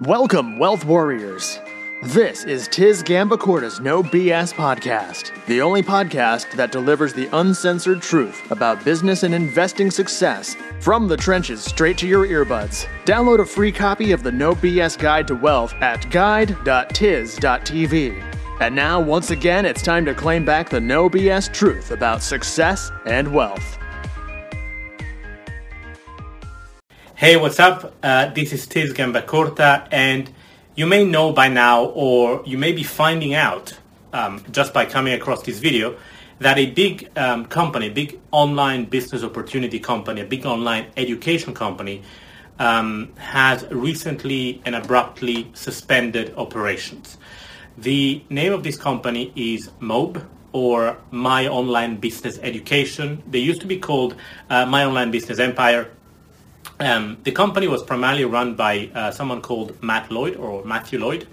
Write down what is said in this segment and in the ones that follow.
Welcome, Wealth Warriors. This is Tiz Gambacorta's No BS podcast, the only podcast that delivers the uncensored truth about business and investing success from the trenches straight to your earbuds. Download a free copy of the No BS Guide to Wealth at guide.tiz.tv. And now, once again, it's time to claim back the No BS truth about success and wealth. Hey, what's up? Uh, this is Tiz Gambacorta, and you may know by now, or you may be finding out um, just by coming across this video, that a big um, company, big online business opportunity company, a big online education company, um, has recently and abruptly suspended operations. The name of this company is MOBE, or My Online Business Education. They used to be called uh, My Online Business Empire um, the company was primarily run by uh, someone called Matt Lloyd or Matthew Lloyd.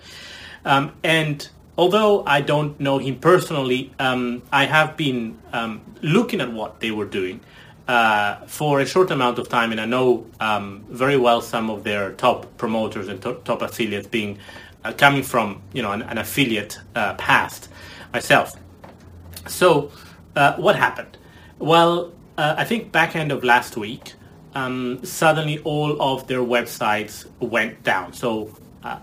Um, and although I don't know him personally, um, I have been um, looking at what they were doing uh, for a short amount of time, and I know um, very well some of their top promoters and to- top affiliates, being uh, coming from you know an, an affiliate uh, past myself. So, uh, what happened? Well, uh, I think back end of last week um, suddenly all of their websites went down. So uh,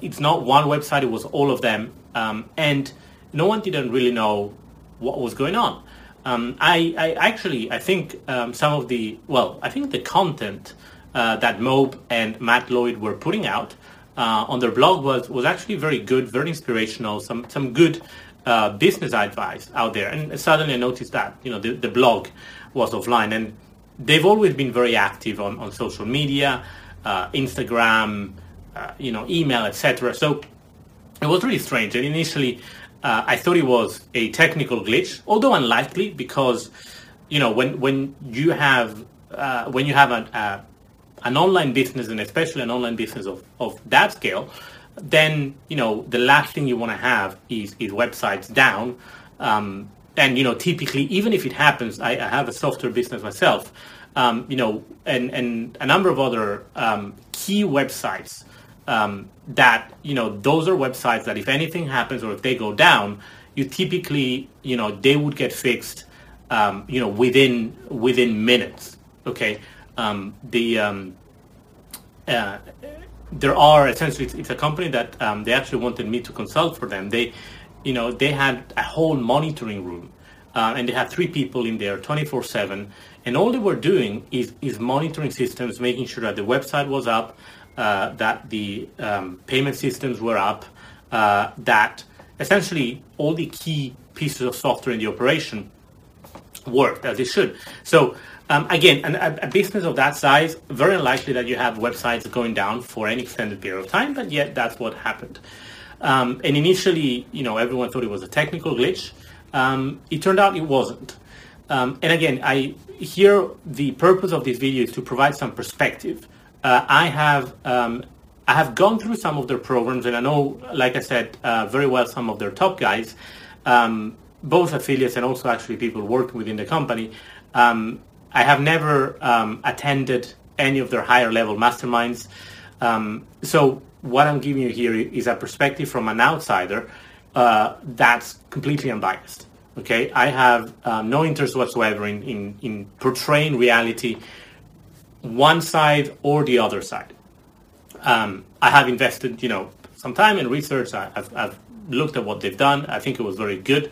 it's not one website; it was all of them, um, and no one didn't really know what was going on. Um, I, I, actually I think um, some of the well, I think the content uh, that Mobe and Matt Lloyd were putting out uh, on their blog was was actually very good, very inspirational. Some some good uh, business advice out there, and suddenly I noticed that you know the, the blog was offline and they've always been very active on, on social media, uh, Instagram, uh, you know, email, etc. So it was really strange. And initially, uh, I thought it was a technical glitch, although unlikely because, you know, when when you have uh, when you have an uh, an online business and especially an online business of, of that scale, then you know the last thing you want to have is is websites down. Um, and you know typically even if it happens i, I have a software business myself um, you know and and a number of other um, key websites um, that you know those are websites that if anything happens or if they go down you typically you know they would get fixed um, you know within within minutes okay? Um, the um, uh, there are essentially it's, it's a company that they actually wanted me to consult for them. They you know, they had a whole monitoring room, uh, and they had three people in there, 24/7, and all they were doing is is monitoring systems, making sure that the website was up, uh, that the um, payment systems were up, uh, that essentially all the key pieces of software in the operation worked as they should. So. Um, again, an, a, a, business of that size, very unlikely that you have websites going down for any extended period of time, but yet that's what happened. Um, and initially, you know, everyone thought it was a technical glitch. Um, it turned out it wasn't. Um, and again, I here the purpose of this video is to provide some perspective. Uh, I have um, I have gone through some of their programs, and I know, like I said, uh, very well some of their top guys, um, both affiliates and also actually people working within the company. Um, I have never attended any of their higher level masterminds. so what I'm giving you here is a perspective from an outsider uh, that's completely unbiased. Okay, I have um, no interest whatsoever in, in, in portraying reality, one side or the other side. Um, I have invested, you know, some time in research. I, have I've looked at what they've done. I think it was very good.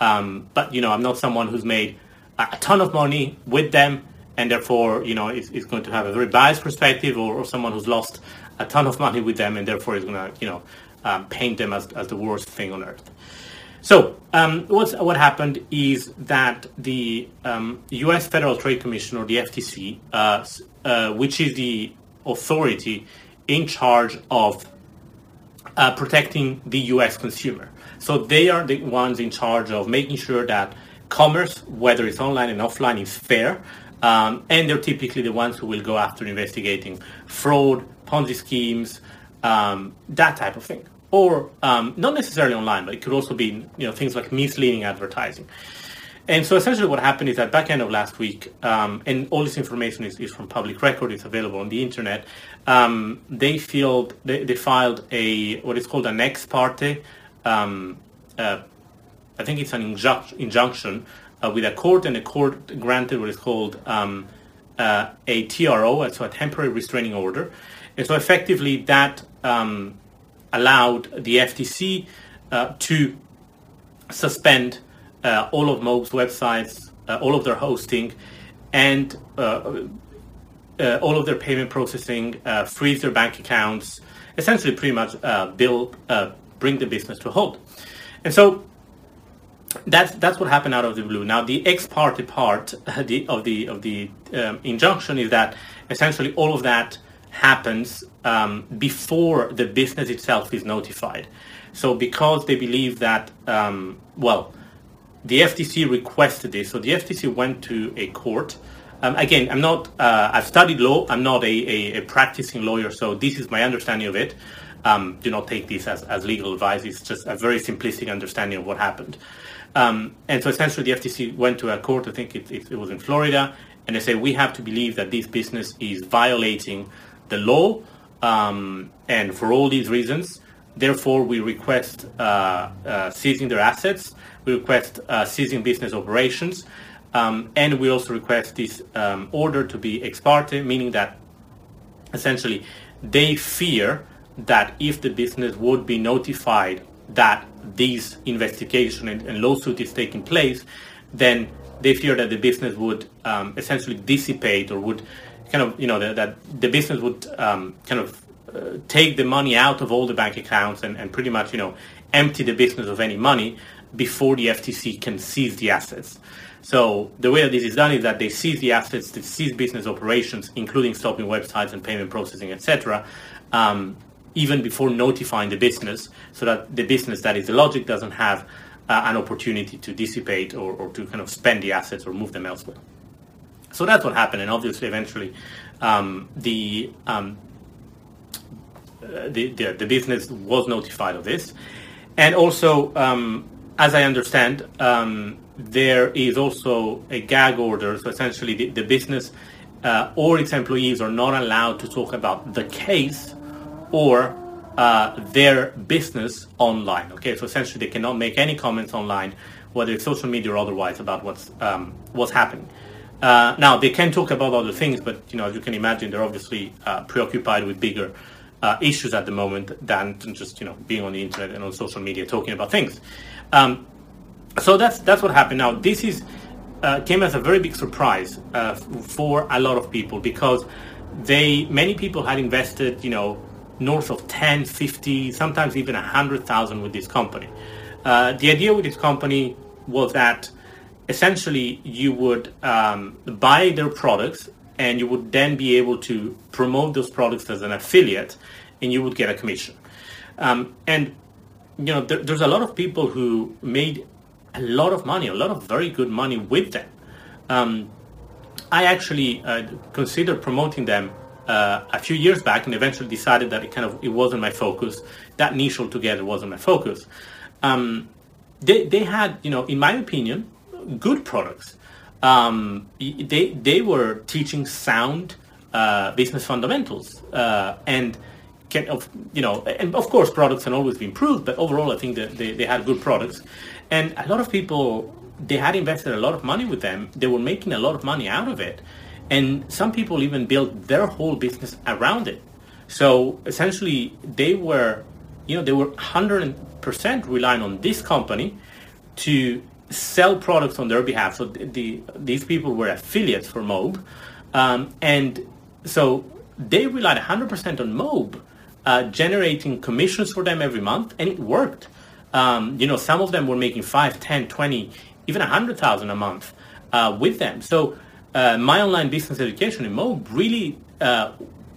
Um, but you know, I'm not someone who's made a ton of money with them, and therefore, you know, is, is going to have a very biased perspective, or, or someone who's lost a ton of money with them, and therefore is going to you know um, paint them as, as the worst thing on earth. So um, what happened is that the um, U.S. Federal Trade Commission, or the FTC, uh, uh, which is the authority in charge of uh, protecting the U.S. consumer. So they are the ones in charge of making sure that commerce, whether it's online and offline, is fair. Um, and they're typically the ones who will go after investigating fraud, Ponzi schemes, um, that type of thing. Or um, not necessarily online, but it could also be you know things like misleading advertising. And so essentially what happened is that back end of last week, um, and all this information is, is from public record, it's available on the internet, um, they, filed, they, they, filed a what is called an ex parte, um, uh, I think it's an injunc- injunction uh, with a court, and the court granted what is called um, uh, a TRO, so a temporary restraining order. And so effectively that um, allowed the FTC uh, to suspend uh, all of Mobe's websites, uh, all of their hosting, and uh, uh, all of their payment processing, uh, freeze their bank accounts, essentially pretty much bill, bring the business to a halt. And so that's that's what happened out of the blue. Now the ex parte part the, of the of the um, injunction is that essentially all of that happens um, before the business itself is notified. So because they believe that um, well the FTC requested this. So the FTC went to a court. Um, again, I'm not. Uh, I've studied law. I'm not a, a, a, practicing lawyer, so this is my understanding of it. Um, do not take this as, as legal advice. It's just a very simplistic understanding of what happened. Um, and so essentially, the FTC went to a court. I think it, it, it was in Florida, and they say we have to believe that this business is violating the law, um, and for all these reasons, therefore, we request uh, uh, seizing their assets we request uh, ceasing business operations, um, and we also request this um, order to be ex parte, meaning that essentially they fear that if the business would be notified that this investigation and, and lawsuit is taking place, then they fear that the business would um, essentially dissipate or would kind of, you know, that, that the business would um, kind of uh, take the money out of all the bank accounts and, and pretty much, you know, empty the business of any money before the FTC can seize the assets. So the way that this is done is that they seize the assets, they seize business operations, including stopping websites and payment processing, etc., um, even before notifying the business, so that the business that is the logic doesn't have uh, an opportunity to dissipate or, or, to kind of spend the assets or move them elsewhere. So that's what happened, and obviously, eventually, um, the, um, the, the, the business was notified of this, and also um, as I understand, um, there is also a gag order. So essentially, the, the business uh, or its employees are not allowed to talk about the case or uh, their business online. Okay, so essentially, they cannot make any comments online, whether it's social media or otherwise, about what's um, what's happening. Uh, now, they can talk about other things, but you know, as you can imagine, they're obviously uh, preoccupied with bigger uh, issues at the moment than just you know being on the internet and on social media talking about things. Um, so that's that's what happened. Now this is uh, came as a very big surprise uh, for a lot of people because they many people had invested you know north of 10 50 sometimes even 100000 with this company uh, the idea with this company was that essentially you would um, buy their products and you would then be able to promote those products as an affiliate and you would get a commission um, and you know, there, there's a lot of people who made a lot of money, a lot of very good money with them. Um, I actually uh, considered promoting them uh, a few years back, and eventually decided that it kind of it wasn't my focus. That niche altogether wasn't my focus. Um, they they had, you know, in my opinion, good products. Um, they they were teaching sound uh, business fundamentals, uh, and can, of, you know, and of course products can always be improved, but overall I think that they, they had good products. And a lot of people, they had invested a lot of money with them. They were making a lot of money out of it. And some people even built their whole business around it. So essentially they were, you know, they were 100% relying on this company to sell products on their behalf. So the, the these people were affiliates for Mobe. Um, and so they relied 100% on Mobe uh, generating commissions for them every month, and it worked. Um, you know, some of them were making 5, 10, 20, even 100,000 a month uh, with them. So uh, my online business education in Mobe really uh,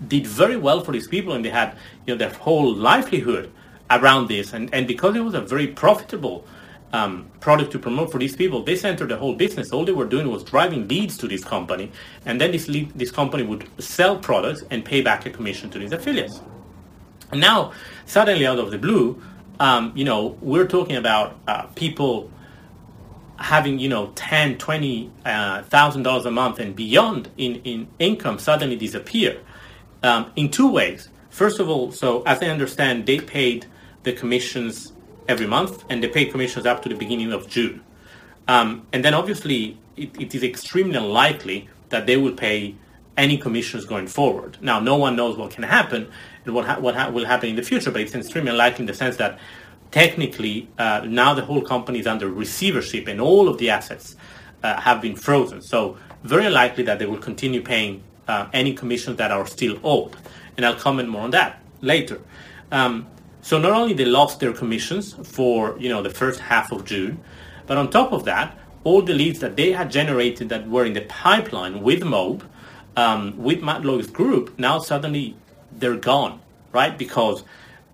did very well for these people, and they had you know their whole livelihood around this. And, and because it was a very profitable um, product to promote for these people, they centered the whole business. All they were doing was driving leads to this company, and then this lead, this company would sell products and pay back a commission to these affiliates. And now, suddenly out of the blue, um, you know, we're talking about uh, people having you know ten, twenty uh, thousand dollars a month and beyond in, in income suddenly disappear um, in two ways. First of all, so as I understand, they paid the commissions every month, and they pay commissions up to the beginning of June. Um, and then obviously, it, it is extremely unlikely that they will pay any commissions going forward. Now, no one knows what can happen and what ha- what ha- will happen in the future, but it's extremely unlikely in the sense that technically uh, now the whole company is under receivership and all of the assets uh, have been frozen. So very likely that they will continue paying uh, any commissions that are still owed, and I'll comment more on that later. Um, so not only they lost their commissions for you know the first half of June, but on top of that, all the leads that they had generated that were in the pipeline with Mobe, um, with Matt Lloyd's group, now suddenly they're gone, right? Because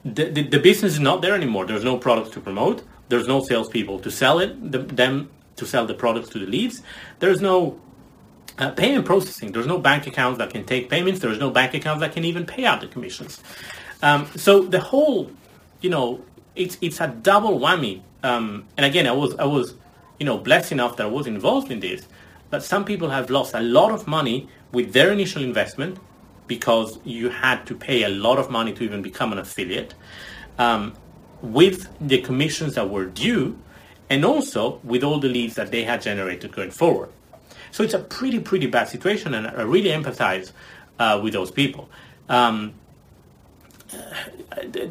the, the, the, business is not there anymore. There's no products to promote. There's no salespeople to sell it, the, them to sell the products to the leads. There's no uh, payment processing. There's no bank accounts that can take payments. There's no bank accounts that can even pay out the commissions. Um, so the whole, you know, it's it's a double whammy. Um, and again, I was I was, you know, blessed enough that I was involved in this. But some people have lost a lot of money with their initial investment because you had to pay a lot of money to even become an affiliate, um, with the commissions that were due, and also with all the leads that they had generated going forward. So it's a pretty, pretty bad situation, and I really empathize uh, with those people. Um,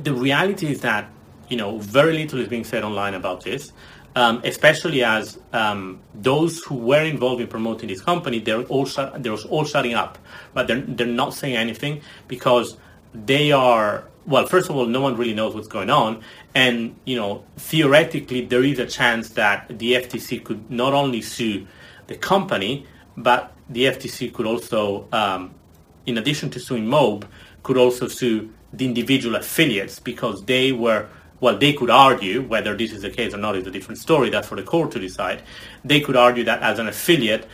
the, reality is that you know very little is being said online about this um, especially as um, those who were involved in promoting this company, they're all shut, they're all shutting up, but they're they're not saying anything because they are well. First of all, no one really knows what's going on, and you know theoretically there is a chance that the FTC could not only sue the company, but the FTC could also, um, in addition to suing Mobe, could also sue the individual affiliates because they were well, they could argue whether this is the case or not is a different story. That's for the court to decide. They could argue that as an affiliate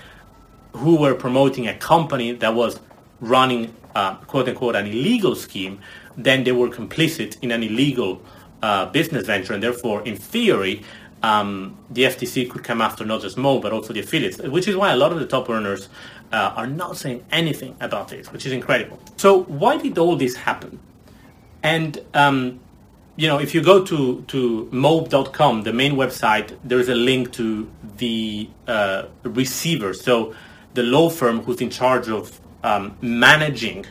who were promoting a company that was running, uh, quote unquote, an illegal scheme, then they were complicit in an illegal uh, business venture, and therefore, in theory, um, the FTC could come after not just Mo but also the affiliates, which is why a lot of the top earners uh, are not saying anything about this, which is incredible. So, why did all this happen? And um, you know, if you go to, to mobe.com, the main website, there's a link to the uh, receiver. So the law firm who's in charge of um, managing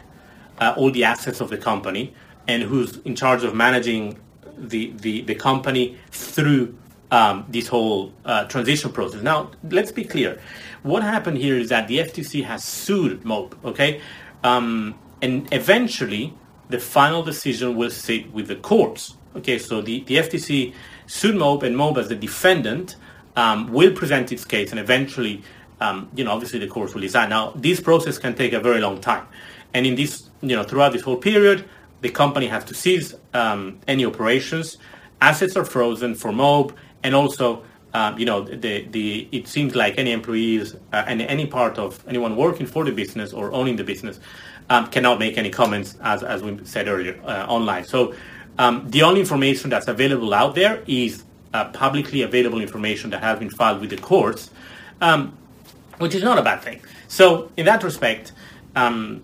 uh, all the assets of the company and who's in charge of managing the, the, the company through um, this whole uh, transition process. Now, let's be clear. What happened here is that the FTC has sued Mobe, okay? Um, and eventually, the final decision will sit with the courts. Okay, so the, the FTC sued MOBE, and MOBE, as the defendant, um, will present its case, and eventually, um, you know, obviously the courts will decide. Now, this process can take a very long time, and in this, you know, throughout this whole period, the company has to cease um, any operations. Assets are frozen for MOBE, and also, um, you know, the, the it seems like any employees uh, and any part of anyone working for the business or owning the business um, cannot make any comments, as, as we said earlier, uh, online. So um, the only information that's available out there is uh, publicly available information that has been filed with the courts, um, which is not a bad thing. So, in that respect, um,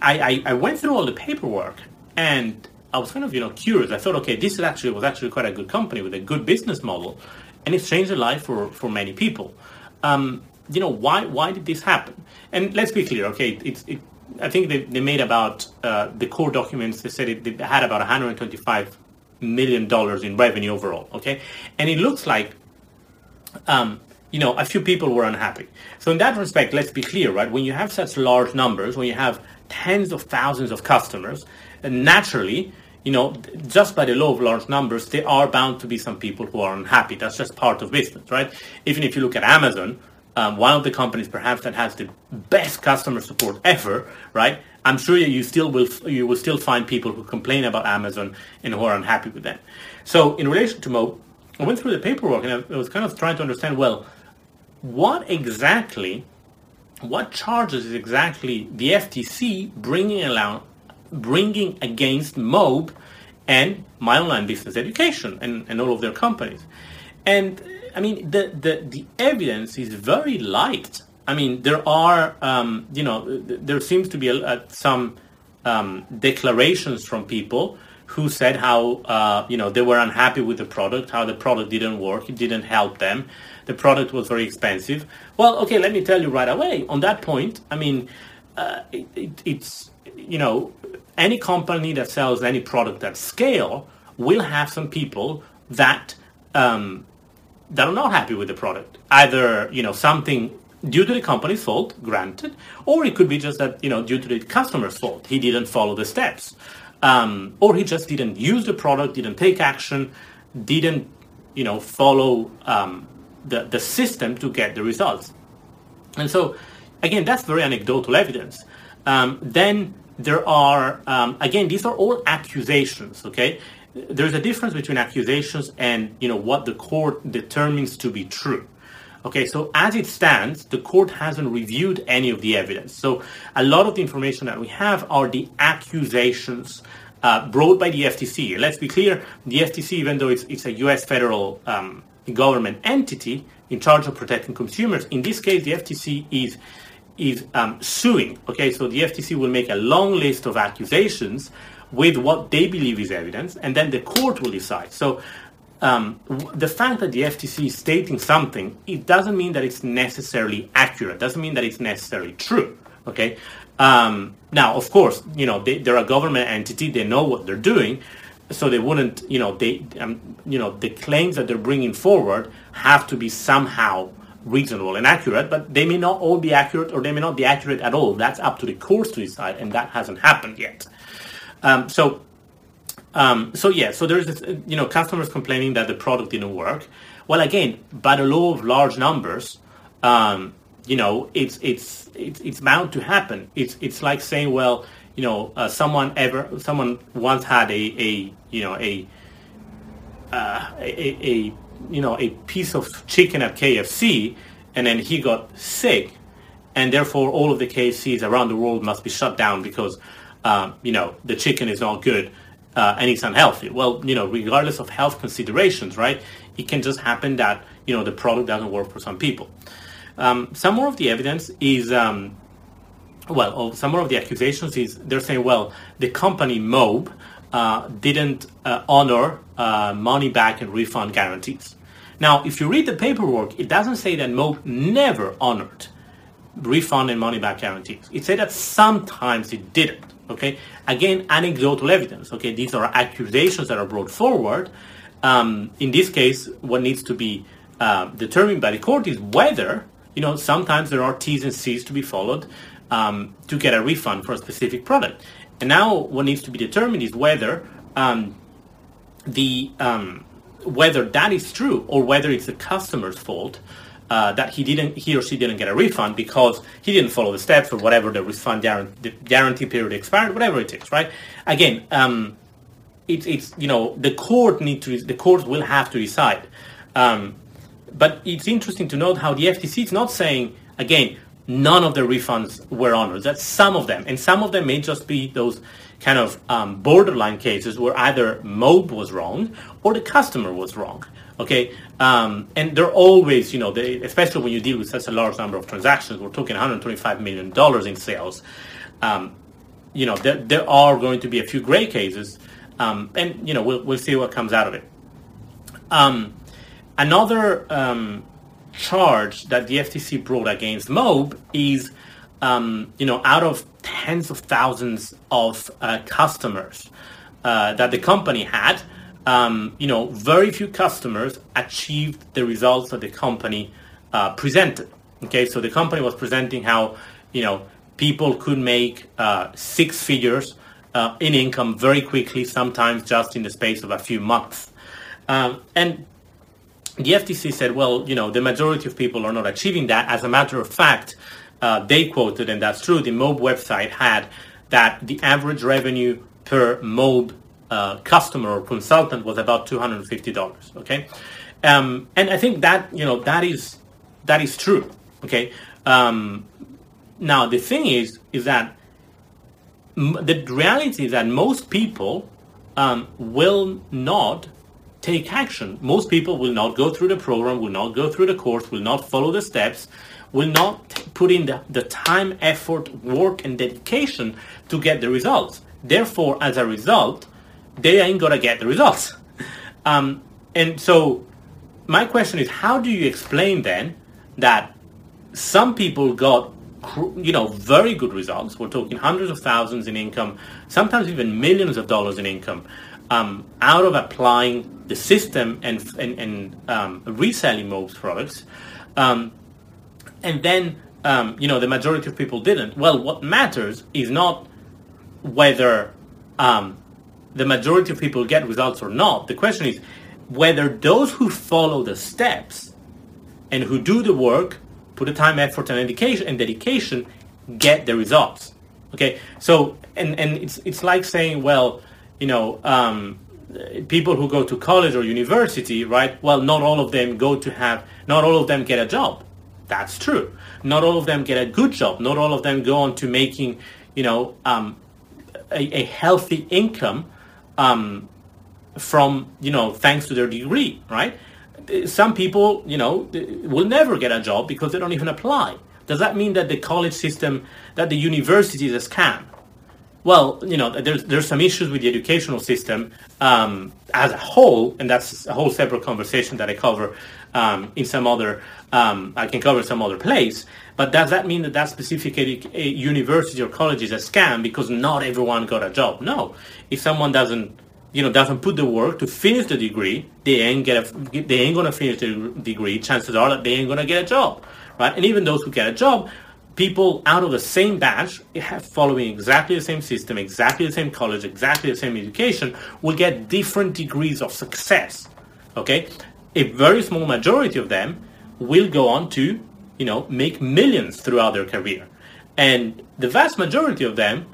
I, I, I, went through all the paperwork and I was kind of you know curious. I thought, okay, this is actually was actually quite a good company with a good business model, and it's changed the life for, for many people. Um, you know why why did this happen? And let's be clear, okay, it's it, I think they, they made about uh, the core documents. They said it, they had about 125 million dollars in revenue overall. Okay, and it looks like, um, you know, a few people were unhappy. So in that respect, let's be clear, right? When you have such large numbers, when you have tens of thousands of customers, naturally, you know, just by the law of large numbers, there are bound to be some people who are unhappy. That's just part of business, right? Even if you look at Amazon, um, one of the companies perhaps that has the best customer support ever, right? I'm sure you still will you will still find people who complain about Amazon and who are unhappy with them. So in relation to Mo, I went through the paperwork and I was kind of trying to understand well, what exactly, what charges is exactly the FTC bringing along, bringing against Mobe and my online business education and, and all of their companies. and I mean, the, the, the evidence is very light. I mean, there are, um, you know, there seems to be a, a, some um, declarations from people who said how, uh, you know, they were unhappy with the product, how the product didn't work, it didn't help them, the product was very expensive. Well, okay, let me tell you right away. On that point, I mean, uh, it, it, it's, you know, any company that sells any product at scale will have some people that um, that are not happy with the product. Either, you know, something due to the company's fault, granted, or it could be just that, you know, due to the customer's fault. He didn't follow the steps. Um, or he just didn't use the product, didn't take action, didn't, you know, follow um, the, the system to get the results. And so, again, that's very anecdotal evidence. Um, then there are, um, again, these are all accusations, okay? There's a difference between accusations and you know what the court determines to be true. Okay, so as it stands, the court hasn't reviewed any of the evidence. So a lot of the information that we have are the accusations uh, brought by the FTC. Let's be clear: the FTC, even though it's, it's a U.S. federal um, government entity in charge of protecting consumers, in this case, the FTC is is um, suing. Okay, so the FTC will make a long list of accusations with what they believe is evidence, and then the court will decide. So um, the fact that the FTC is stating something, it doesn't mean that it's necessarily accurate. Doesn't mean that it's necessarily true. Okay. Um, now, of course, you know they, they're a government entity. They know what they're doing, so they wouldn't. You know, they, um, you know, the claims that they're bringing forward have to be somehow reasonable and accurate. But they may not all be accurate, or they may not be accurate at all. That's up to the courts to decide, and that hasn't happened yet. Um, so, um, so yeah, so there's this, you know customers complaining that the product didn't work. Well, again, by the law of large numbers, um, you know it's it's it's it's bound to happen. It's it's like saying, well, you know, uh, someone ever someone once had a a you know a uh, a, a you know a piece of chicken at KFC, and then he got sick, and therefore all of the KFCs around the world must be shut down because um, you know, the chicken is not good uh, and it's unhealthy. Well, you know, regardless of health considerations, right? It can just happen that you know the product doesn't work for some people. Um, some more of the evidence is, um, well, some more of the accusations is they're saying, well, the company Mobe uh, didn't uh, honor uh, money back and refund guarantees. Now, if you read the paperwork, it doesn't say that Mobe never honored refund and money back guarantees. It said that sometimes it didn't. Okay, again, anecdotal evidence. Okay, these are accusations that are brought forward. Um, in this case, what needs to be uh, determined by the court is whether you know sometimes there are T's and C's to be followed um, to get a refund for a specific product. And now, what needs to be determined is whether um, the um, whether that is true or whether it's the customer's fault uh, that he didn't, he or she didn't get a refund because he didn't follow the steps or whatever the refund guarantee, period expired, whatever it is, right? Again, um, it's it's you know the court need to the court will have to decide. Um, but it's interesting to note how the FTC is not saying again none of the refunds were honored. That some of them, and some of them may just be those kind of um, borderline cases where either Mobe was wrong or the customer was wrong. Okay, um, and they're always, you know, they, especially when you deal with such a large number of transactions, we're talking 125 million dollars in sales. Um, you know, there, there, are going to be a few gray cases, um, and you know, we'll we'll see what comes out of it. Um, another um, charge that the FTC brought against Mobe is, um, you know, out of tens of thousands of uh, customers uh, that the company had um, you know, very few customers achieved the results that the company uh, presented. Okay, so the company was presenting how, you know, people could make uh, six figures uh, in income very quickly, sometimes just in the space of a few months. Um, and the FTC said, well, you know, the majority of people are not achieving that. As a matter of fact, uh, they quoted, and that's true, the MOBE website had that the average revenue per Mobe uh, customer or consultant was about two hundred and fifty dollars. Okay, um, and I think that you know that is that is true. Okay, um, now the thing is is that m- the reality is that most people um, will not take action. Most people will not go through the program, will not go through the course, will not follow the steps, will not put in the, the time, effort, work, and dedication to get the results. Therefore, as a result, they ain't gonna get the results. Um, and so, my question is, how do you explain then that some people got you know very good results? We're talking hundreds of thousands in income, sometimes even millions of dollars in income, um, out of applying the system and and, and um, reselling most products. Um, and then um, you know the majority of people didn't. Well, what matters is not whether um, the majority of people get results or not. The question is whether those who follow the steps and who do the work, put the time, effort, and dedication, and dedication, get the results. Okay, so and and it's it's like saying, well, you know, um, people who go to college or university, right? Well, not all of them go to have, not all of them get a job. That's true. Not all of them get a good job. Not all of them go on to making, you know, um, a, a, healthy income um, from, you know, thanks to their degree, right? Some people, you know, will never get a job because they don't even apply. Does that mean that the college system, that the university is a scam? Well, you know, there's there's some issues with the educational system um, as a whole, and that's a whole separate conversation that I cover um, in some other. Um, I can cover some other place. But does that mean that that specific university or college is a scam because not everyone got a job? No. If someone doesn't, you know, doesn't put the work to finish the degree, they ain't get a, they ain't gonna finish the degree. Chances are that they ain't gonna get a job, right? And even those who get a job people out of the same batch following exactly the same system, exactly the same college, exactly the same education will get different degrees of success. Okay? A very small majority of them will go on to, you know, make millions throughout their career. And the vast majority of them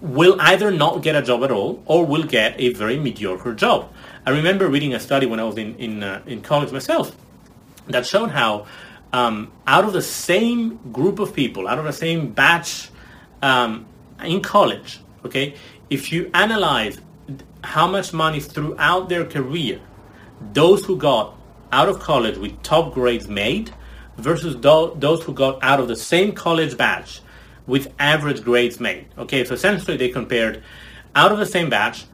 will either not get a job at all or will get a very mediocre job. I remember reading a study when I was in, in, uh, in college myself that showed how um, out of the same group of people, out of the same batch um, in college, okay, if you analyze how much money throughout their career those who got out of college with top grades made versus those who got out of the same college batch with average grades made. Okay, so essentially they compared out of the same batch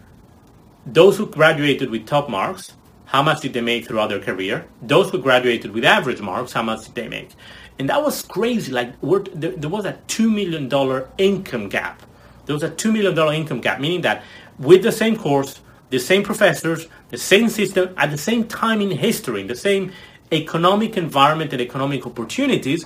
those who graduated with top marks how much did they make throughout their career? Those who graduated with average marks, how much did they make? And that was crazy. Like there, there was a two million dollar income gap. There was a two million dollar income gap, meaning that with the same course, the same professors, the same system, at the same time in history, in the same economic environment and economic opportunities,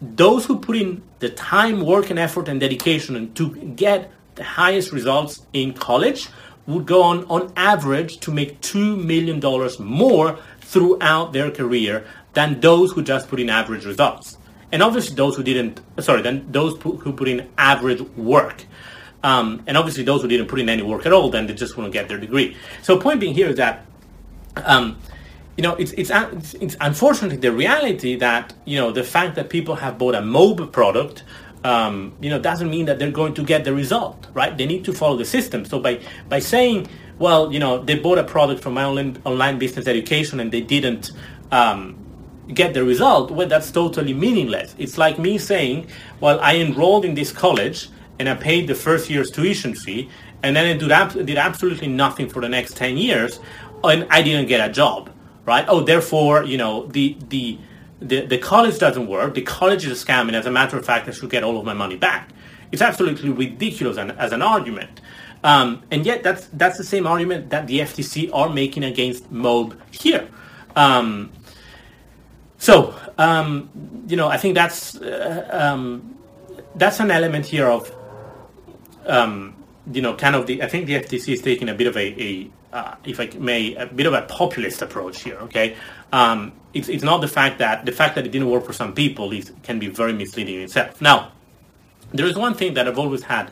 those who put in the time, work, and effort and dedication and to get the highest results in college would go on on average to make $2 million more throughout their career than those who just put in average results. And obviously those who didn't, sorry, than those who put in average work. Um, and obviously those who didn't put in any work at all, then they just wouldn't get their degree. So point being here is that, um, you know, it's, it's, it's unfortunately the reality that, you know, the fact that people have bought a MOBE product um, you know, doesn't mean that they're going to get the result, right? They need to follow the system. So by by saying, well, you know, they bought a product from my online, online business education and they didn't um, get the result, well, that's totally meaningless. It's like me saying, well, I enrolled in this college and I paid the first year's tuition fee, and then I did, ab- did absolutely nothing for the next ten years, and I didn't get a job, right? Oh, therefore, you know, the the the, the college doesn't work, the college is a scam, and as a matter of fact, I should get all of my money back. It's absolutely ridiculous an, as an argument. Um, and yet, that's, that's the same argument that the FTC are making against MOBE here. Um, so, um, you know, I think that's, uh, um, that's an element here of, um, you know, kind of the, I think the FTC is taking a bit of a, a uh, if I may, a bit of a populist approach here. Okay, um, it's, it's not the fact that the fact that it didn't work for some people is, can be very misleading in itself. Now, there is one thing that I've always had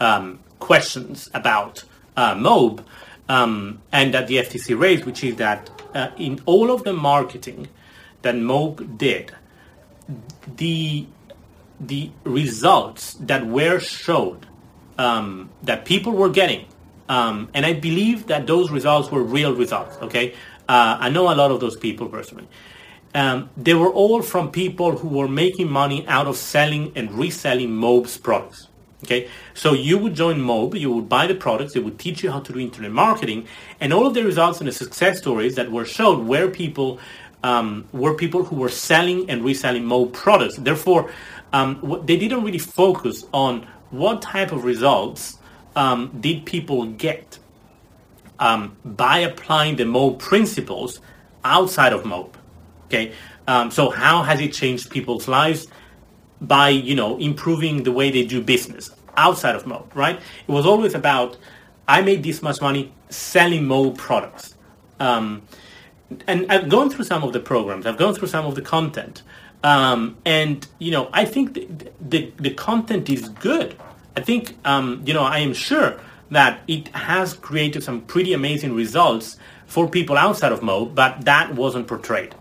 um, questions about uh, MOBE um, and that the FTC raised, which is that uh, in all of the marketing that MOBE did, the the results that were showed um, that people were getting Um, and I believe that those results were real results. Okay, uh, I know a lot of those people personally. Um, they were all from people who were making money out of selling and reselling Mobe's products. Okay, so you would join Mobe, you would buy the products, they would teach you how to do internet marketing, and all of the results and the success stories that were shown were people um, were people who were selling and reselling Mobe products. Therefore, um, they didn't really focus on what type of results um, did people get um, by applying the Mobe principles outside of Mobe. Okay, um, so how has it changed people's lives? by you know improving the way they do business outside of Mobe, right? It was always about I made this much money selling Mobe products. Um, and I've gone through some of the programs. I've gone through some of the content, um, and you know I think the, the, the content is good. I think um, you know I am sure that it has created some pretty amazing results for people outside of Mobe, but that wasn't portrayed.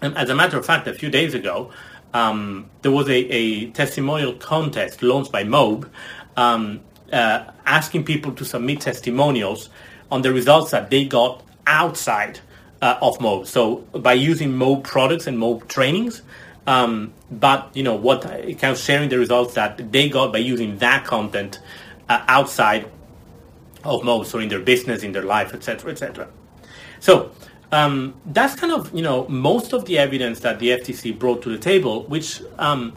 And as a matter of fact, a few days ago, um, there was a, a, testimonial contest launched by Mobe um, uh, asking people to submit testimonials on the results that they got outside uh, of Mobe. So by using Mobe products and Mobe trainings, um, but you know what kind of sharing the results that they got by using that content uh, outside of Mobe, so in their business, in their life, etc., etc. So um, that's kind of you know most of the evidence that the FTC brought to the table, which um,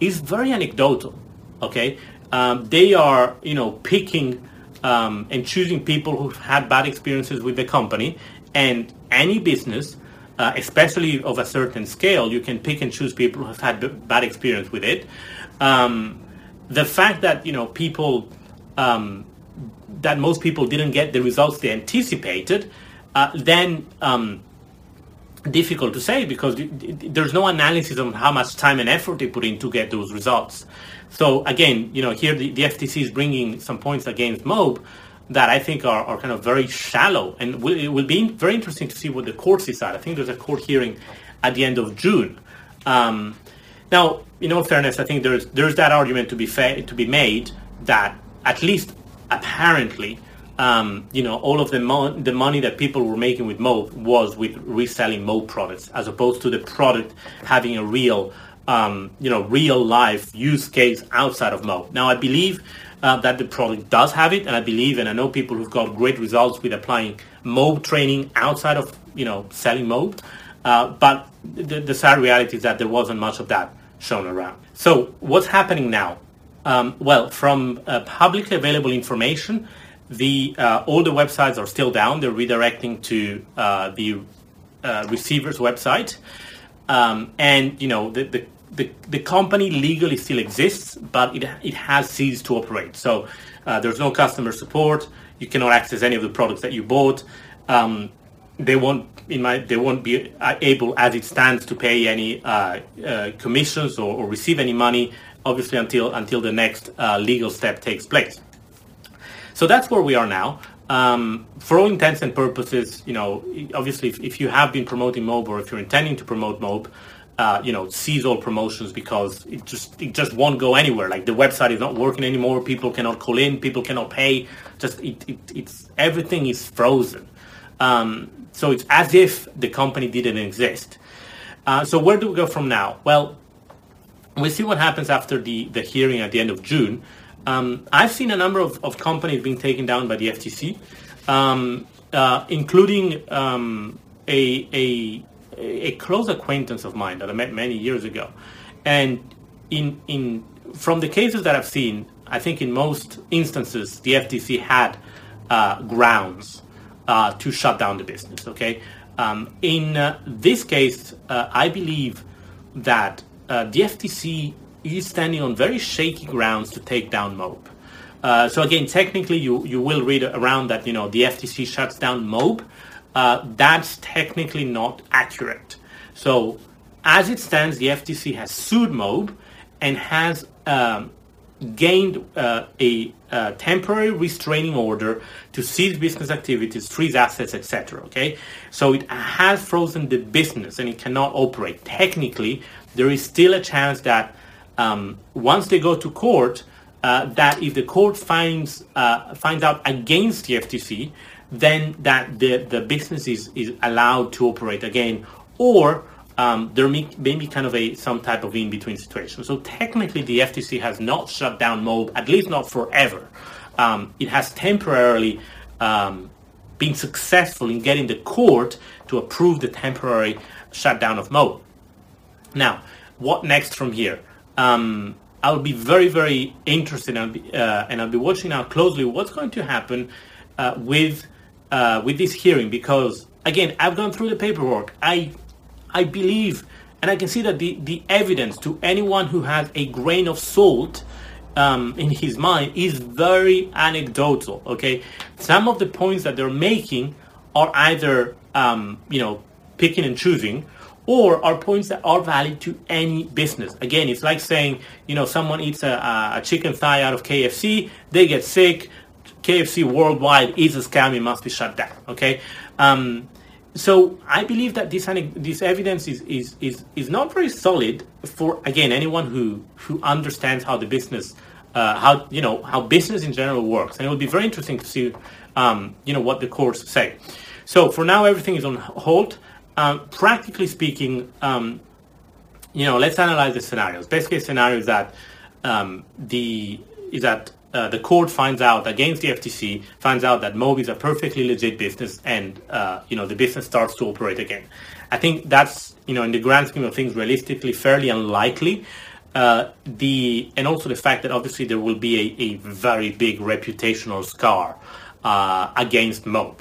is very anecdotal. Okay, um, they are you know picking um, and choosing people who've had bad experiences with the company, and any business, uh, especially of a certain scale, you can pick and choose people who have had b- bad experience with it. Um, the fact that you know people um, that most people didn't get the results they anticipated uh, then um, difficult to say because there's no analysis on how much time and effort they put in to get those results. So again, you know, here the, the FTC is bringing some points against Mobe that I think are, are kind of very shallow, and will, it will be very interesting to see what the courts decide. I think there's a court hearing at the end of June. Um, now, in all fairness, I think there's there's that argument to be fa- to be made that at least apparently um, you know, all of the, mo- the money that people were making with Mo was with reselling Mo products, as opposed to the product having a real, um, you know, real life use case outside of Mo. Now, I believe uh, that the product does have it, and I believe, and I know people who've got great results with applying Mobe training outside of, you know, selling Mobe. Uh, but the, the sad reality is that there wasn't much of that shown around. So, what's happening now? Um, well, from uh, publicly available information, the uh, all the websites are still down. They're redirecting to uh, the uh, receiver's website, um, and you know the, the, the the company legally still exists, but it it has ceased to operate. So uh, there's no customer support. You cannot access any of the products that you bought. Um, they won't in my they won't be uh, able as it stands to pay any uh, commissions or, or, receive any money obviously until until the next legal step takes place. So that's where we are now. Um, for all intents and purposes, you know, obviously, if, if, you have been promoting Mobe or if you're intending to promote Mobe, uh, you know, seize all promotions because it just it just won't go anywhere. Like the website is not working anymore. People cannot call in. People cannot pay. Just it, it it's everything is frozen. Um, so it's as if the company didn't exist. Uh, so where do we go from now? Well, we'll see what happens after the the hearing at the end of June. Um, I've seen a number of, of companies being taken down by the FTC, um, uh, including um, a, a, a close acquaintance of mine that I met many years ago. And in, in, from the cases that I've seen, I think in most instances, the FTC had uh, grounds uh, to shut down the business. Okay, um, in uh, this case, uh, I believe that uh, the FTC is standing on very shaky grounds to take down Mobe. Uh, so again, technically, you, you will read around that you know the FTC shuts down Mobe. Uh, that's technically not accurate. So as it stands, the FTC has sued Mobe and has um, gained uh, a, a, temporary restraining order to cease business activities, freeze assets, etc. Okay, so it has frozen the business and it cannot operate. Technically, there is still a chance that um, once they go to court, uh, that if the court finds uh, finds out against the FTC, then that the, the business is, is allowed to operate again, or um, there may, may, be kind of a some type of in between situation. So technically, the FTC has not shut down Mobe, at least not forever. Um, it has temporarily um, been successful in getting the court to approve the temporary shutdown of Mobe. Now, what next from here? Um, I'll be very, very interested, and I'll be, uh, and I'll be watching now closely what's going to happen uh, with uh, with this hearing because again, I've gone through the paperwork. I I believe, and I can see that the the evidence to anyone who has a grain of salt um, in his mind is very anecdotal. Okay, some of the points that they're making are either um, you know picking and choosing or are points that are valid to any business. Again, it's like saying, you know, someone eats a, a chicken thigh out of KFC, they get sick, KFC worldwide is a scam, it must be shut down. Okay, um, so I believe that this this evidence is, is is is not very solid for again anyone who who understands how the business uh, how you know how business in general works, and it will be very interesting to see um, you know what the courts say. So for now, everything is on hold. Um, practically speaking, um, you know, let's analyze the scenarios. Best case scenario is that um, the is that uh, the court finds out against the FTC, finds out that Mobe is a perfectly legit business, and uh, you know the business starts to operate again. I think that's you know in the grand scheme of things, realistically fairly unlikely. Uh, the and also the fact that obviously there will be a, a very big reputational scar uh, against Mobe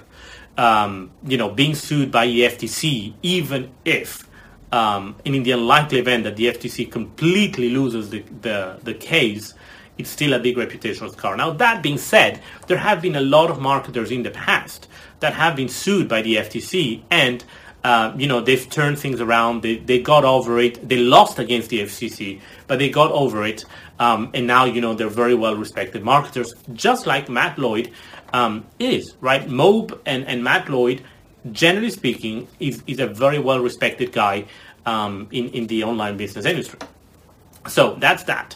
um, you know, being sued by the FTC, even if, um, in the unlikely event that the FTC completely loses the, the, the case, it's still a big reputational scar. Now, that being said, there have been a lot of marketers in the past that have been sued by the FTC and uh, you know, they've turned things around. They, they got over it. They lost against the FCC, but they got over it. Um, and now, you know, they're very well respected marketers, just like Matt Lloyd, um, is, right? Mobe and, and Matt Lloyd, generally speaking, is, is a very well respected guy um, in, in the online business industry. So that's that.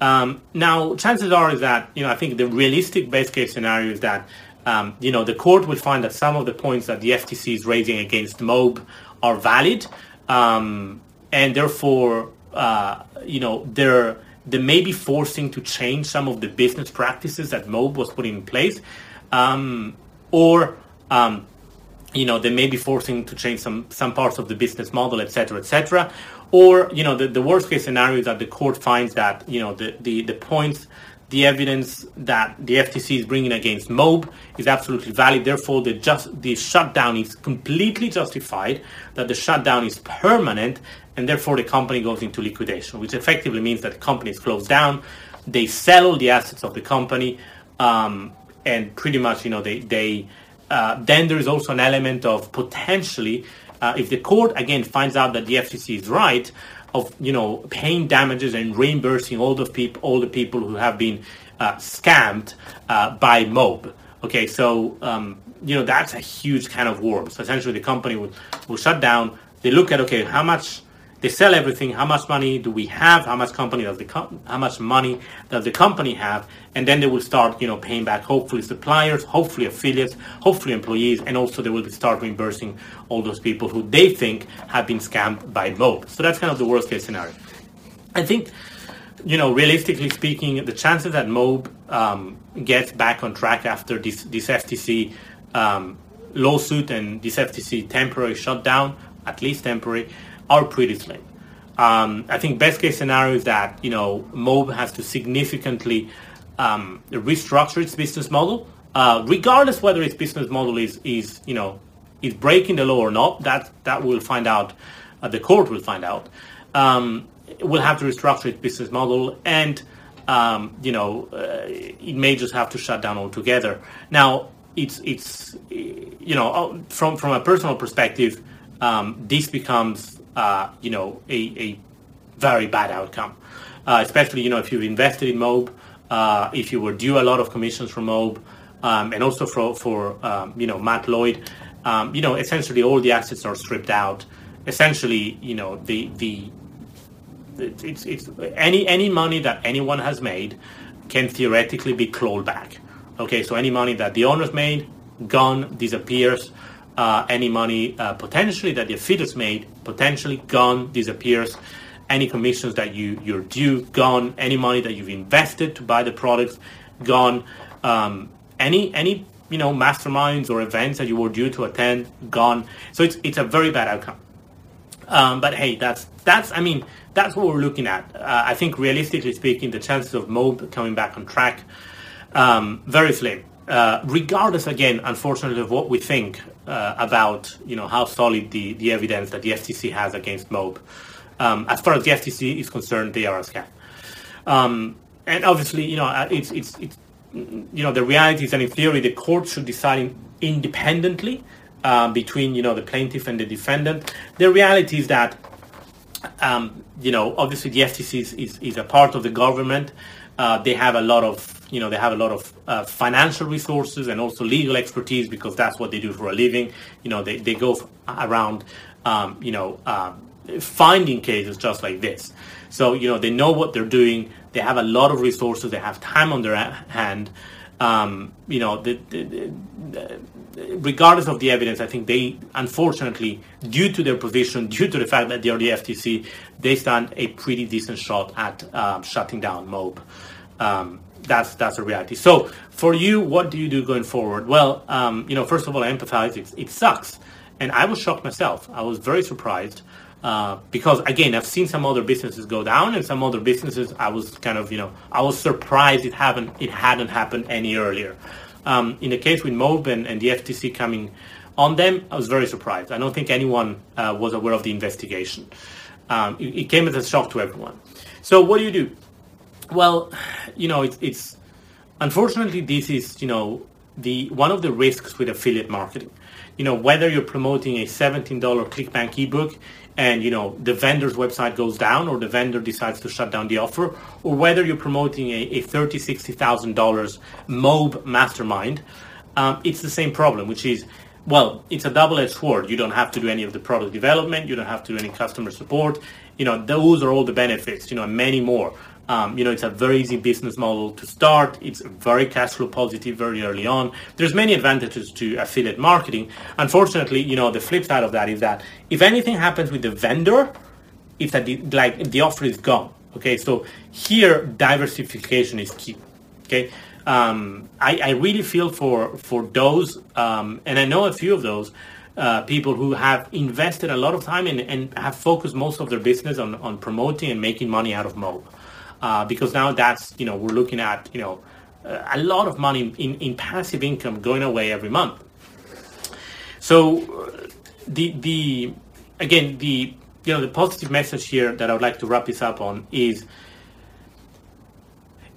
Um, now, chances are is that, you know, I think the realistic best case scenario is that, um, you know, the court will find that some of the points that the FTC is raising against Mobe are valid, um, and therefore, uh, you know, they're they may be forcing to change some of the business practices that Mobe was putting in place um, or um, you know they may be forcing to change some some parts of the business model, etc., etc. Or you know the, the worst case scenario is that the court finds that you know the the, the points the evidence that the FTC is bringing against Mobe is absolutely valid. Therefore, the just the shutdown is completely justified. That the shutdown is permanent, and therefore the company goes into liquidation, which effectively means that the company is closed down. They sell the assets of the company, um, and pretty much, you know, they they uh, then there is also an element of potentially, uh, if the court again finds out that the FCC is right, of you know paying damages and reimbursing all the people all the people who have been uh, scammed uh, by Mobe. Okay, so um, you know that's a huge kind of worm. So essentially, the company will shut down. They look at okay, how much they sell everything. How much money do we have? How much company does the com- how much money does the company have? And then they will start, you know, paying back hopefully suppliers, hopefully affiliates, hopefully employees, and also they will start reimbursing all those people who they think have been scammed by Mobe. So that's kind of the worst case scenario. I think, you know, realistically speaking, the chances that Mobe um, gets back on track after this this FTC um, lawsuit and this FTC temporary shutdown, at least temporary are pretty slim. Um, I think best case scenario is that you know Mobe has to significantly um, restructure its business model, uh, regardless whether its business model is is you know is breaking the law or not. That that we'll find out. Uh, the court will find out. Um, will have to restructure its business model, and um, you know uh, it may just have to shut down altogether. Now it's it's you know from from a personal perspective, um, this becomes uh, you know, a, a, very bad outcome. Uh, especially, you know, if you've invested in Mobe, uh, if you were due a lot of commissions from Mobe, um, and also for, for um, you know, Matt Lloyd, um, you know, essentially all the assets are stripped out. Essentially, you know, the the it's, it's any any money that anyone has made can theoretically be clawed back. Okay, so any money that the owners made, gone, disappears. Uh, any money uh, potentially that the affiliates made, potentially gone, disappears. Any commissions that you, you're due, gone. Any money that you've invested to buy the products, gone. Um, any any you know masterminds or events that you were due to attend, gone. So it's it's a very bad outcome. Um, but hey, that's that's I mean that's what we're looking at. Uh, I think realistically speaking, the chances of Mobe coming back on track um, very slim. Uh, regardless, again, unfortunately, of what we think uh, about you know how solid the, the evidence that the FTC has against Mobe. Um, as far as the FTC is concerned, they are a scam. Um, and obviously, you know, uh, it's it's it's you know the reality is that in theory the court should decide independently uh, between you know the plaintiff and the defendant. The reality is that um, you know obviously the FTC is, is, is, a part of the government. Uh, they have a lot of you know they have a lot of uh, financial resources and also legal expertise because that's what they do for a living. You know they, they go around um, you know um, finding cases just like this. So you know they know what they're doing. They have a lot of resources. They have time on their hand. Um, you know, the, the, the, regardless of the evidence, I think they, unfortunately, due to their position, due to the fact that they are the FTC, they stand a pretty decent shot at um, shutting down MOBE. Um, that's that's a reality. So for you, what do you do going forward? Well, um, you know, first of all, I empathize. It, it sucks, and I was shocked myself. I was very surprised. Uh, because again, I've seen some other businesses go down, and some other businesses I was kind of you know I was surprised it haven't it hadn't happened any earlier. Um, in the case with Mobe and, and, the FTC coming on them, I was very surprised. I don't think anyone uh, was aware of the investigation. Um, it, it, came as a shock to everyone. So what do you do? Well, you know it's, it's unfortunately this is you know the one of the risks with affiliate marketing. You know whether you're promoting a $17 ClickBank ebook and you know the vendor's website goes down or the vendor decides to shut down the offer or whether you're promoting a, a 30 60000 dollars Mobe mastermind um, it's the same problem which is well it's a double-edged sword. You don't have to do any of the product development. You don't have to do any customer support. You know those are all the benefits you know and many more um, you know, it's a very easy business model to start. It's very cash flow positive very early on. There's many advantages to affiliate marketing. Unfortunately, you know, the flip side of that is that if anything happens with the vendor, it's that the, like the offer is gone. Okay, so here diversification is key. Okay, um, I, I, really feel for for those, um, and I know a few of those uh, people who have invested a lot of time in, and have focused most of their business on, on promoting and making money out of Mobe uh, because now that's you know we're looking at you know a lot of money in, in passive income going away every month. So uh, the the again the you know the positive message here that I would like to wrap this up on is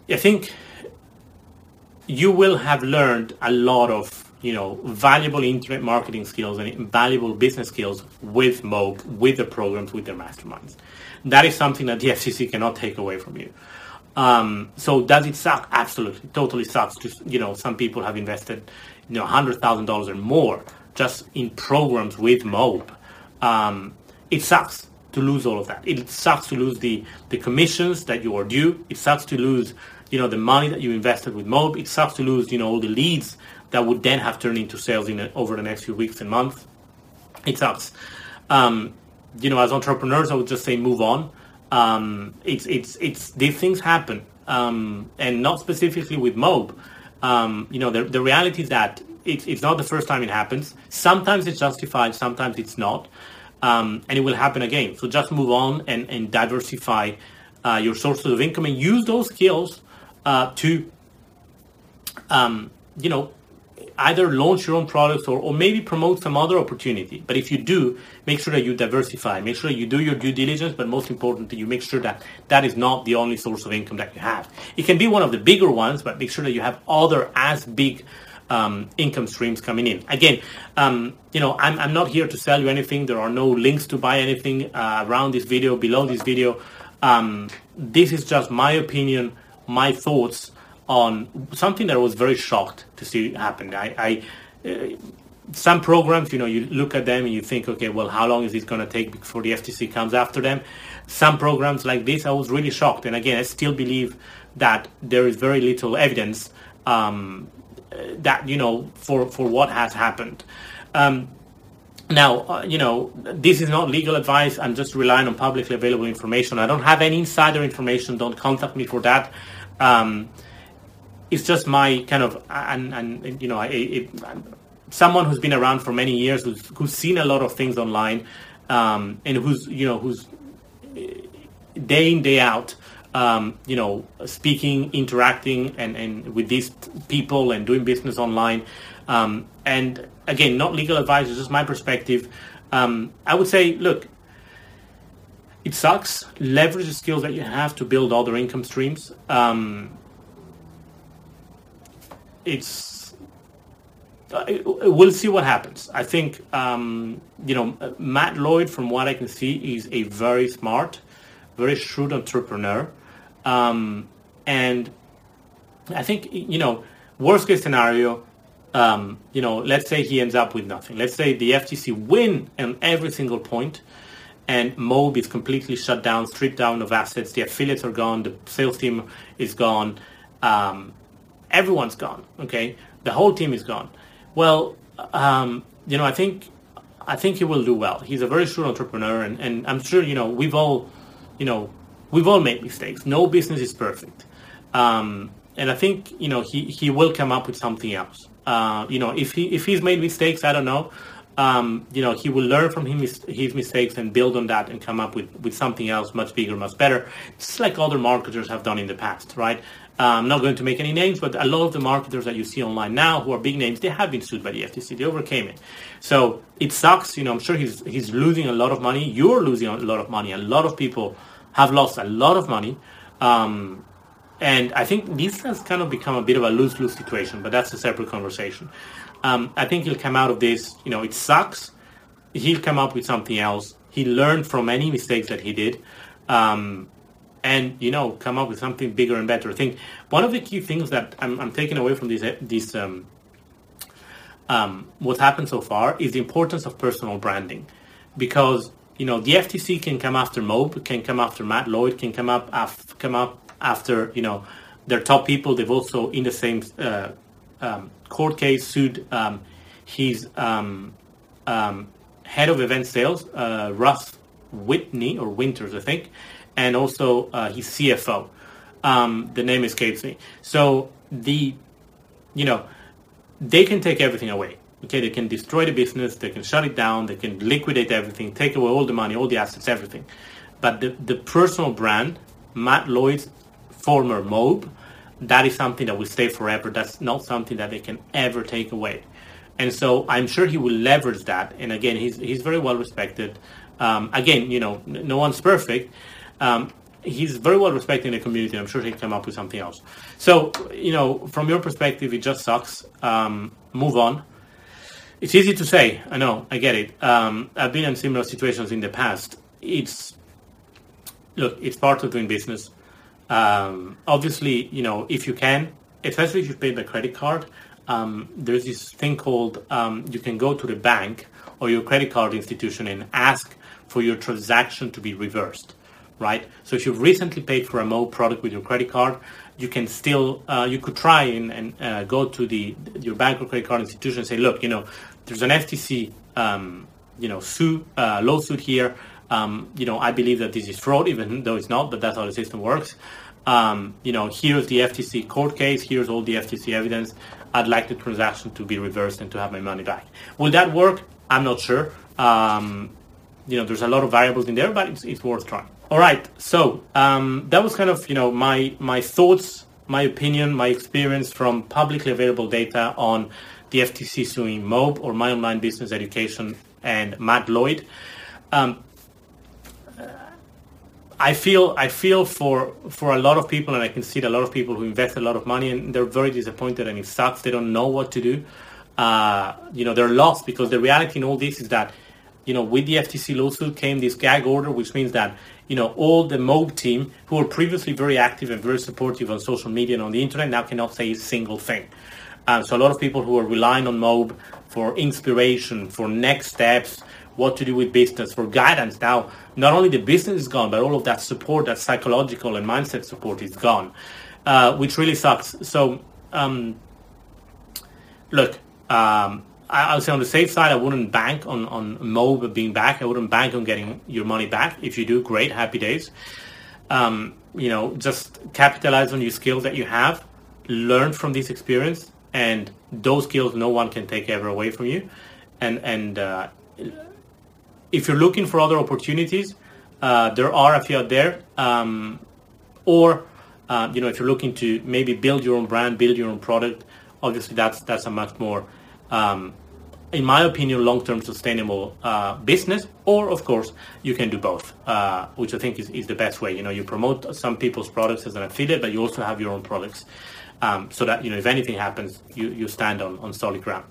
I think you will have learned a lot of you know valuable internet marketing skills and valuable business skills with Mobe, with the programs, with their masterminds. That is something that the FCC cannot take away from you. Um, so does it suck? Absolutely, totally sucks. Just you know, some people have invested, you know, hundred thousand dollars or more just in programs with Mobe. Um, it sucks to lose all of that. It sucks to lose the the commissions that you are due. It sucks to lose, you know, the money that you invested with Mobe. It sucks to lose, you know, all the leads that would then have turned into sales in a, over the next few weeks and months. It sucks. Um, you know, as entrepreneurs, I would just say move on. Um, it's it's it's these things happen, um, and not specifically with Mobe. Um, you know, the the reality is that it's it's not the first time it happens. Sometimes it's justified, sometimes it's not, um, and it will happen again. So just move on and and diversify uh, your sources of income and use those skills uh, to, um, you know, either launch your own products or, or maybe promote some other opportunity. But if you do, make sure that you diversify. Make sure you do your due diligence, but most importantly, you make sure that that is not the only source of income that you have. It can be one of the bigger ones, but make sure that you have other as big um, income streams coming in. Again, um, you know, I'm, I'm not here to sell you anything. There are no links to buy anything uh, around this video, below this video. Um, this is just my opinion, my thoughts on something that I was very shocked to see happen. I, I uh, some programs, you know, you look at them and you think, okay, well, how long is this going to take before the FTC comes after them? Some programs like this, I was really shocked. And again, I still believe that there is very little evidence um, that you know for for what has happened. Um, now, uh, you know, this is not legal advice. I'm just relying on publicly available information. I don't have any insider information. Don't contact me for that. Um, it's just my kind of and and you know, it, someone who's been around for many years, who's who's seen a lot of things online, um, and who's you know who's day in day out um, you know, speaking, interacting, and, and with these people and doing business online. Um, and again, not legal advice, it's just my perspective. Um, I would say, look, it sucks. Leverage the skills that you have to build other income streams. Um, it's uh, we'll see what happens. I think um, you know Matt Lloyd, from what I can see, is a very smart, very shrewd entrepreneur. Um, and I think, you know, worst case scenario, um, you know, let's say he ends up with nothing. Let's say the FTC win on every single point and Mobe is completely shut down, stripped down of assets. The affiliates are gone. The sales team is gone. Um, everyone's gone. Okay, the whole team is gone. Well, um, you know, I think I think he will do well. He's a very shrewd entrepreneur, and, and I'm sure you know we've all, you know, we've all made mistakes. No business is perfect. Um, and I think you know he, he will come up with something else. Uh, you know, if he if he's made mistakes, I don't know. Um, you know, he will learn from his, his mistakes and build on that and come up with, with something else much bigger, much better. Just like other marketers have done in the past, right? I'm not going to make any names, but a lot of the marketers that you see online now who are big names, they have been sued by the FTC. They overcame it. So it sucks. You know, I'm sure he's he's losing a lot of money. You're losing a lot of money. A lot of people have lost a lot of money. Um, and I think this has kind of become a bit of a lose lose situation, but that's a separate conversation. Um, I think he'll come out of this, you know, it sucks. He'll come up with something else. He learned from any mistakes that he did. Um, and you know, come up with something bigger and better. I think one of the key things that I'm, I'm taking away from this, this um, um, what's happened so far is the importance of personal branding, because you know, the FTC can come after Mobe, can come after Matt Lloyd, can come up af- come up after you know their top people. They've also in the same uh, um, court case sued um, his um, um head of event sales, uh, Russ Whitney or Winters, I think, and also uh, his CFO. Um, the name escapes me. So the you know they can take everything away. Okay, they can destroy the business, they can shut it down, they can liquidate everything, take away all the money, all the assets, everything. But the, the personal brand, Matt Lloyd's former Mobe, that is something that will stay forever. That's not something that they can ever take away. And so I'm sure he will leverage that. And again, he's, he's very well respected. Um, again, you know, no one's perfect. Um, he's very well respected in the community. I'm sure he'll come up with something else. So, you know, from your perspective, it just sucks. Um, move on. It's easy to say. I know. I get it. Um, I've been in similar situations in the past. It's look. It's part of doing business. Um, obviously, you know, if you can, especially if you pay by credit card, um, there's this thing called um, you can go to the bank or your credit card institution and ask for your transaction to be reversed, right? So if you've recently paid for a Mobe product with your credit card, you can still uh, you could try and, and uh, go to the your bank or credit card institution and say, look, you know, there's an FTC um, you know sue uh, lawsuit here. Um, you know, I believe that this is fraud, even though it's not, but that's how the system works. Um, you know, here's the FTC court case. Here's all the FTC evidence. I'd like the transaction to be reversed and to have my money back. Will that work? I'm not sure. Um, you know, there's a lot of variables in there, but it's, it's worth trying. All right, so um, that was kind of you know my my thoughts, my opinion, my experience from publicly available data on the FTC suing Mobe or My Online Business Education and Matt Lloyd. Um, I feel I feel for for a lot of people, and I can see a lot of people who invest a lot of money, and they're very disappointed, and it sucks. They don't know what to do. Uh, you know, they're lost because the reality in all this is that, you know, with the FTC lawsuit came this gag order, which means that you know, all the Mobe team who were previously very active and very supportive on social media and on the internet now cannot say a single thing. Um, so a lot of people who are relying on Mobe for inspiration, for next steps, what to do with business, for guidance. Now, not only the business is gone, but all of that support, that psychological and mindset support is gone, uh, which really sucks. So, um, look, um, I, would say on the safe side, I wouldn't bank on on Mobe being back. I wouldn't bank on getting your money back. If you do, great, happy days. Um, you know, just capitalize on your skills that you have, learn from this experience, and those skills no one can take ever away from you. And and uh, if you're looking for other opportunities, uh, there are a few out there. Um, or uh, you know, if you're looking to maybe build your own brand, build your own product, obviously that's that's a much more um, in my opinion, long-term sustainable uh, business, or of course, you can do both, uh, which I think is, is the best way. You know, you promote some people's products as an affiliate, but you also have your own products, um, so that you know if anything happens, you, you stand on, on solid ground.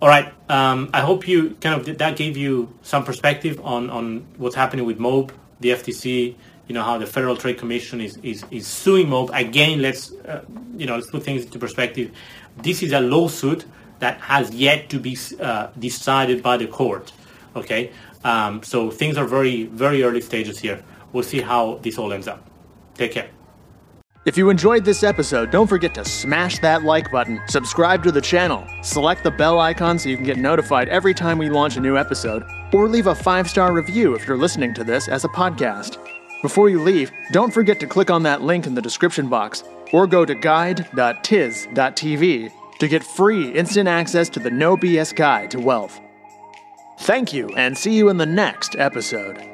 All right, um, I hope you kind of that gave you some perspective on on what's happening with MOBE, the FTC. You know how the Federal Trade Commission is is, is suing MOBE again. Let's uh, you know let's put things into perspective. This is a lawsuit that has yet to be uh, decided by the court. Okay, um, so things are very, very early stages here. We'll see how this all ends up. Take care. If you enjoyed this episode, don't forget to smash that like button, subscribe to the channel, select the bell icon so you can get notified every time we launch a new episode, or leave a five star review if you're listening to this as a podcast. Before you leave, don't forget to click on that link in the description box or go to guide.tiz.tv to get free instant access to the No BS Guide to Wealth. Thank you, and see you in the next episode.